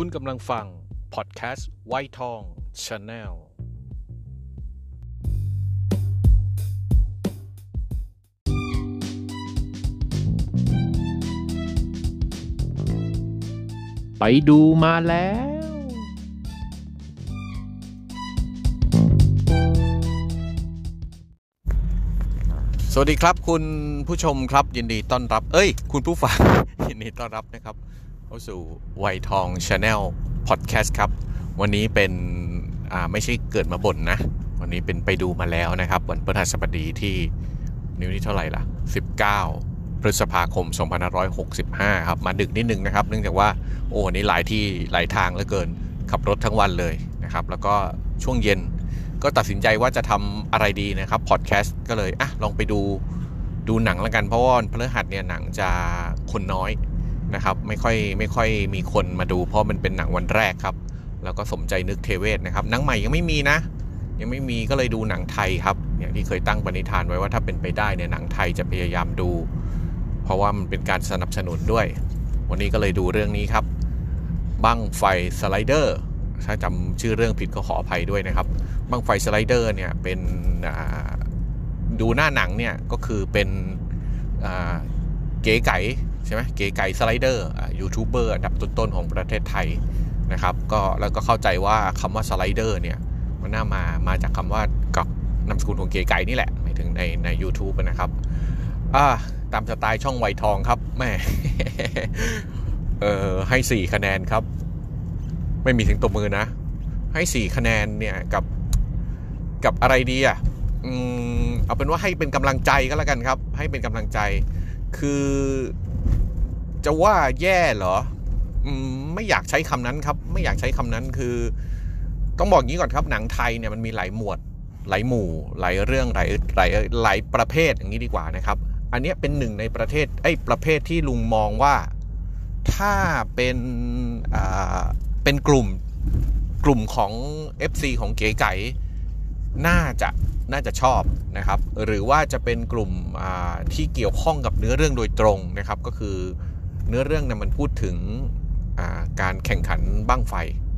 คุณกำลังฟัง พอดแคสต์ไวท์ทองชาแนลไปดูมาแล้ว สวัสดีครับคุณผู้ชมครับยินดีต้อนรับ เอ้ย คุณผู้ฟัง ยินดีต้อนรับนะครับ เข้าสู่ไวทองชาแนลพอดแคสต์ครับ วันนี้เป็นไม่ใช่เกิดมาบ่นนะ วันนี้เป็นไปดูมาแล้วนะครับ วันพฤหัสบดีที่นิ้วนี้เท่าไหร่ล่ะ 19 พฤษภาคม 2565 ครับ มาดึกนิดนึงนะครับ เนื่องจากว่าโอ้นี้หลายที่หลายทางเหลือเกินขับรถทั้งวันเลยนะครับ แล้วก็ช่วงเย็นก็ตัดสินใจว่าจะทำอะไรดีนะครับพอดแคสต์ก็เลยอะลองไปดูดูหนังแล้วกันเพราะว่าพฤหัสเนี่ยหนังจะคนน้อย นะครับไม่ค่อยไม่ค่อยมีคนมาดูเพราะมันเป็นหนังวันแรกครับแล้วก็สมใจนึกเทเวศนะครับหนังใหม่ยังไม่มีนะ ยังไม่มีก็เลยดูหนังไทยครับอย่างที่เคยตั้งปณิธานไว้ว่าถ้าเป็นไปได้เนี่ยหนังไทยจะพยายามดู เพราะว่ามันเป็นการสนับสนุนด้วย วันนี้ก็เลยดูเรื่องนี้ครับบั้งไฟสไลเดอร์ถ้าจำชื่อเรื่องผิดก็ขออภัยด้วยนะครับบั้งไฟสไลเดอร์เนี่ยเป็นดูหน้าหนังเนี่ยก็คือเป็นเก๋ไก่ ใช่ไหมเก๋ไก่สไลเดอร์ยูทูบเบอร์อันดับต้นๆของประเทศไทยนะครับก็แล้วก็เข้าใจว่าคำว่าสไลเดอร์เนี่ยมันน่ามามาจากคำว่ากับนามสกุลของเก๋ไก่นี่แหละหมายถึงในใน u t u b e นะครับอ่าตามสไตล์ช่องไวทองครับแม่เออให้ 4 คะแนนครับ ไม่มีถึงตัวมือนะ ให้ 4 คะแนนเนี่ยกับกับอะไรดีอะอืมเอาเป็นว่าให้เป็นกำลังใจก็แล้วกันครับ ให้เป็นกำลังใจ คือ จะว่าแย่เหรอไม่อยากใช้คำนั้นครับ ไม่อยากใช้คำนั้นคือ ต้องบอกงี้ก่อนครับ หนังไทยเนี่ยมันมีหลายหมวด หลายหมู่ หลายเรื่อง หลายหลายหลายประเภทอย่างนี้ดีกว่านะครับ อันนี้เป็นหนึ่งในประเทศไอ้ประเภทที่ลุงมองว่าถ้าเป็นอ่าเป็นกลุ่มกลุ่มของ FC ของเก๋ไก่น่าจะน่าจะชอบนะครับ หรือว่าจะเป็นกลุ่มที่เกี่ยวข้องกับเนื้อเรื่องโดยตรงนะครับ ก็คือ เนื้อเรื่องนะมันพูดถึงการแข่งขันบ้างไฟ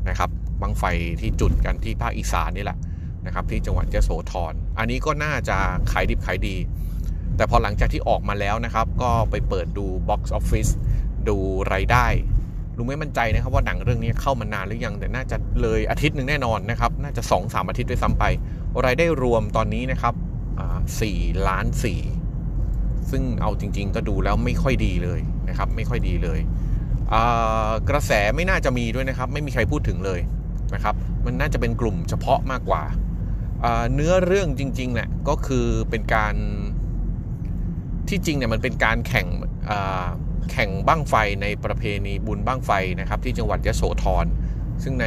นะครับบ้างไฟที่จุดกันที่ภาคอีสานนี่แหละนะครับที่จังหวัดยโสธรอันนี้ก็น่าจะขายดิบขายดี แต่พอหลังจากที่ออกมาแล้วนะครับ ก็ไปเปิดดู Box Office ดูรายได้ลุงไม่มั่นใจนะครับว่าหนังเรื่องนี้เข้ามานานหรือยังแต่น่าจะเลยอาทิตย์หนึ่งแน่นอนนะครับ น่าจะ 2-3สามอาทิตย์ด้วยซ้ำไปรายได้รวมตอนนี้นะครับสี่ล้านสี่ ซึ่งเอาจริง ๆ ก็ดูแล้วไม่ค่อยดีเลยนะครับ ไม่ค่อยดีเลยกระแสไม่น่าจะมีด้วยนะครับ ไม่มีใครพูดถึงเลยนะครับ มันน่าจะเป็นกลุ่มเฉพาะมากกว่า เนื้อเรื่องจริงๆเนี่ยก็คือเป็นการที่จริงเนี่ยมันเป็นการแข่งแข่งบ้างไฟในประเพณีบุญบ้างไฟนะครับ ที่จังหวัดยโสธร ซึ่งใน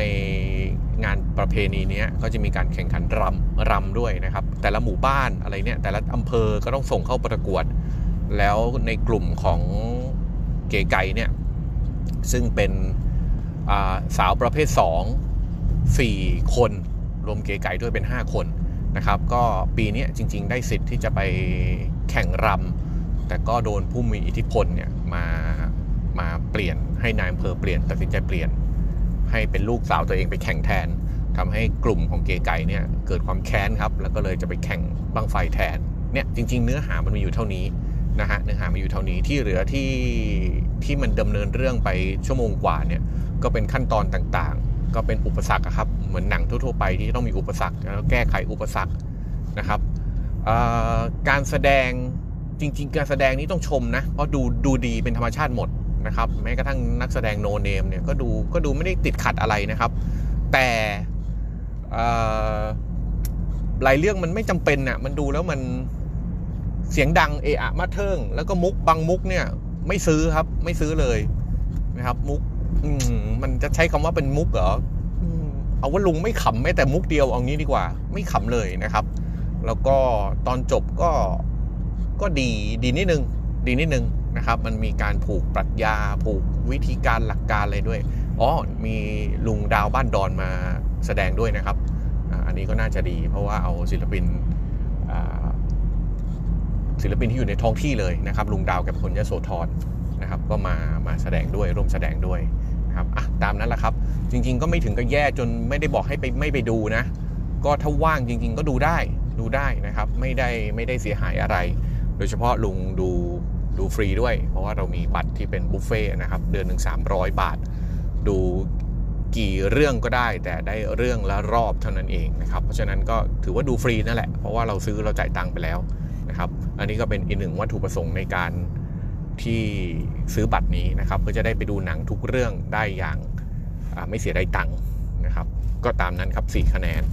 งานประเพณีนี้ก็จะมีการแข่งขันรำรำด้วยนะครับ แต่ละหมู่บ้านอะไรเนี่ยแต่ละอำเภอก็ต้องส่งเข้าประกวด แล้วในกลุ่มของเก๋ไก่เนี่ยซึ่งเป็นสาวประเภท 2 4 คน รวมเก๋ไก่ด้วยเป็น 5 คนนะครับ ก็ปีนี้จริง ๆ ได้สิทธิ์ที่จะไปแข่งรำแต่ก็โดนผู้มีอิทธิพลเนี่ยมามาเปลี่ยนให้นายอำเภอเปลี่ยนตัดสินใจเปลี่ยน ให้เป็นลูกสาวตัวเองไปแข่งแทนทำให้กลุ่มของเกไก่เนี่ยเกิดความแค้นครับ แล้วก็เลยจะไปแข่งบังไฟแทนเนี่ยจริง ๆ เนื้อหามันมีอยู่เท่านี้นะฮะเนื้อหามันอยู่เท่านี้ที่เหลือที่ที่มันดำเนินเรื่องไปชั่วโมงกว่าเนี่ยก็เป็นขั้นตอนต่างๆ ก็เป็นอุปสรรคครับเหมือนหนังทั่วๆไปที่ต้องมีอุปสรรคแล้วแก้ไขอุปสรรคนะครับการแสดงจริง ๆ การแสดงนี้ต้องชมนะเพราะดูดูดีเป็นธรรมชาติหมด นะครับแม้กระทั่งนักแสดงโนเนมเนี่ยก็ดูก็ดูไม่ได้ติดขัดอะไรนะครับ แต่หลายเรื่องมันไม่จำเป็นอะมันดูแล้วมันเสียงดังเอะอะมาเทิงแล้วก็มุกบางมุกเนี่ย ไม่ซื้อครับ ไม่ซื้อเลยนะครับ มุกมันจะใช้คำว่าเป็นมุกเหรอเอาว่าลุงไม่ขำแม้แต่มุกเดียวเอางี้ดีกว่า ไม่ขำเลยนะครับ แล้วก็ตอนจบก็ก็ดีดีนิดนึง ดีนิดนึง นะครับ มันมีการผูกปรัชญา ผูกวิธีการหลักการอะไรด้วยอ๋อมีลุงดาวบ้านดอนมาแสดงด้วยนะครับ อันนี้ก็น่าจะดี เพราะว่าเอาศิลปินศิลปินที่อยู่ในท้องที่เลยนะครับ ลุงดาวกับคนยโสธรนะครับ ก็มามาแสดงด้วยร่วมแสดงด้วยนะครับนะครับอะตามนั้นแหละครับ จริง ๆ ก็ไม่ถึงกับแย่จนไม่ได้บอกให้ไปไม่ไปดูนะ ก็ถ้าว่างจริง ๆ ก็ดูได้ดูได้นะครับ ไม่ได้ไม่ได้เสียหายอะไร โดยเฉพาะลุงดู ดูฟรีด้วย เพราะว่าเรามีบัตรที่เป็นบุฟเฟ่นะครับ เดือนหนึ่ง300 บาท ดูกี่เรื่องก็ได้ แต่ได้เรื่องละรอบเท่านั้นเองนะครับ เพราะฉะนั้นก็ถือว่าดูฟรีนั่นแหละ เพราะว่าเราซื้อเราจ่ายตังค์ไปแล้วนะครับ อันนี้ก็เป็นอีกหนึ่งวัตถุประสงค์ในการที่ซื้อบัตรนี้นะครับเพื่อจะได้ไปดูหนังทุกเรื่องได้อย่างไม่เสียดายตังค์นะครับ ก็ตามนั้นครับ 4 คะแนน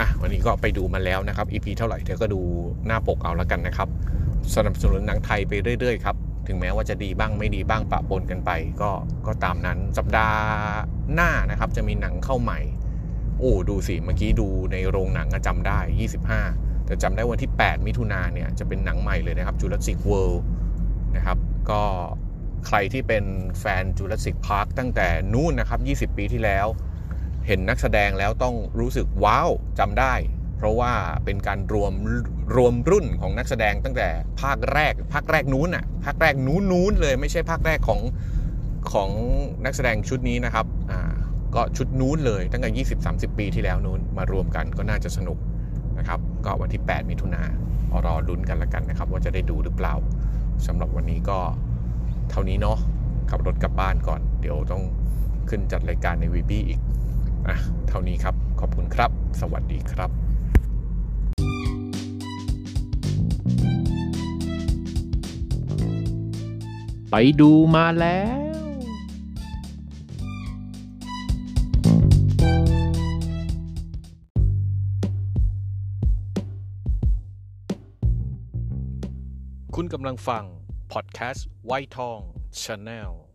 อะวันนี้ก็ไปดูมาแล้วนะครับ EP เท่าไหร่เธอก็ดูหน้าปกเอาแล้วกันนะครับ สนับสนุนหนังไทยไปเรื่อยๆครับ ถึงแม้ว่าจะดีบ้างไม่ดีบ้างปะปนกันไป ก็ก็ตามนั้นสัปดาห์หน้านะครับจะมีหนังเข้าใหม่ โอ้ดูสิ เมื่อกี้ดูในโรงหนังอะจำได้ 25 แต่จำได้วันที่ 8 มิถุนาเนี่ยจะเป็นหนังใหม่เลยนะครับ Jurassic World นะครับ ก็ใครที่เป็นแฟน Jurassic Park ตั้งแต่นู้นนะครับ 20 ปีที่แล้ว เห็นนักแสดงแล้วต้องรู้สึกว้าวจำได้ เพราะว่าเป็นการรวม รวมรุ่นของนักแสดงตั้งแต่ภาคแรก ภาคแรกนู้นอะภาคแรกนู้นนู้นเลยไม่ใช่ภาคแรกของของนักแสดงชุดนี้นะครับอ่าก็ชุดนู้นเลยตั้งแต่20-30 ปีที่แล้วนู้นมารวมกันก็น่าจะสนุกนะครับก็วันที่ 8 มิถุนารอลุ้นกันละกันนะครับ ว่าจะได้ดูหรือเปล่าสำหรับวันนี้ก็เท่านี้เนาะขับรถกลับบ้านก่อน เดี๋ยวต้องขึ้นจัดรายการในวีบีอีกอะเท่านี้ครับ ขอบคุณครับ สวัสดีครับ ไปดูมาแล้ว คุณกำลังฟัง พอดแคสต์ไวท์ทองชาแนล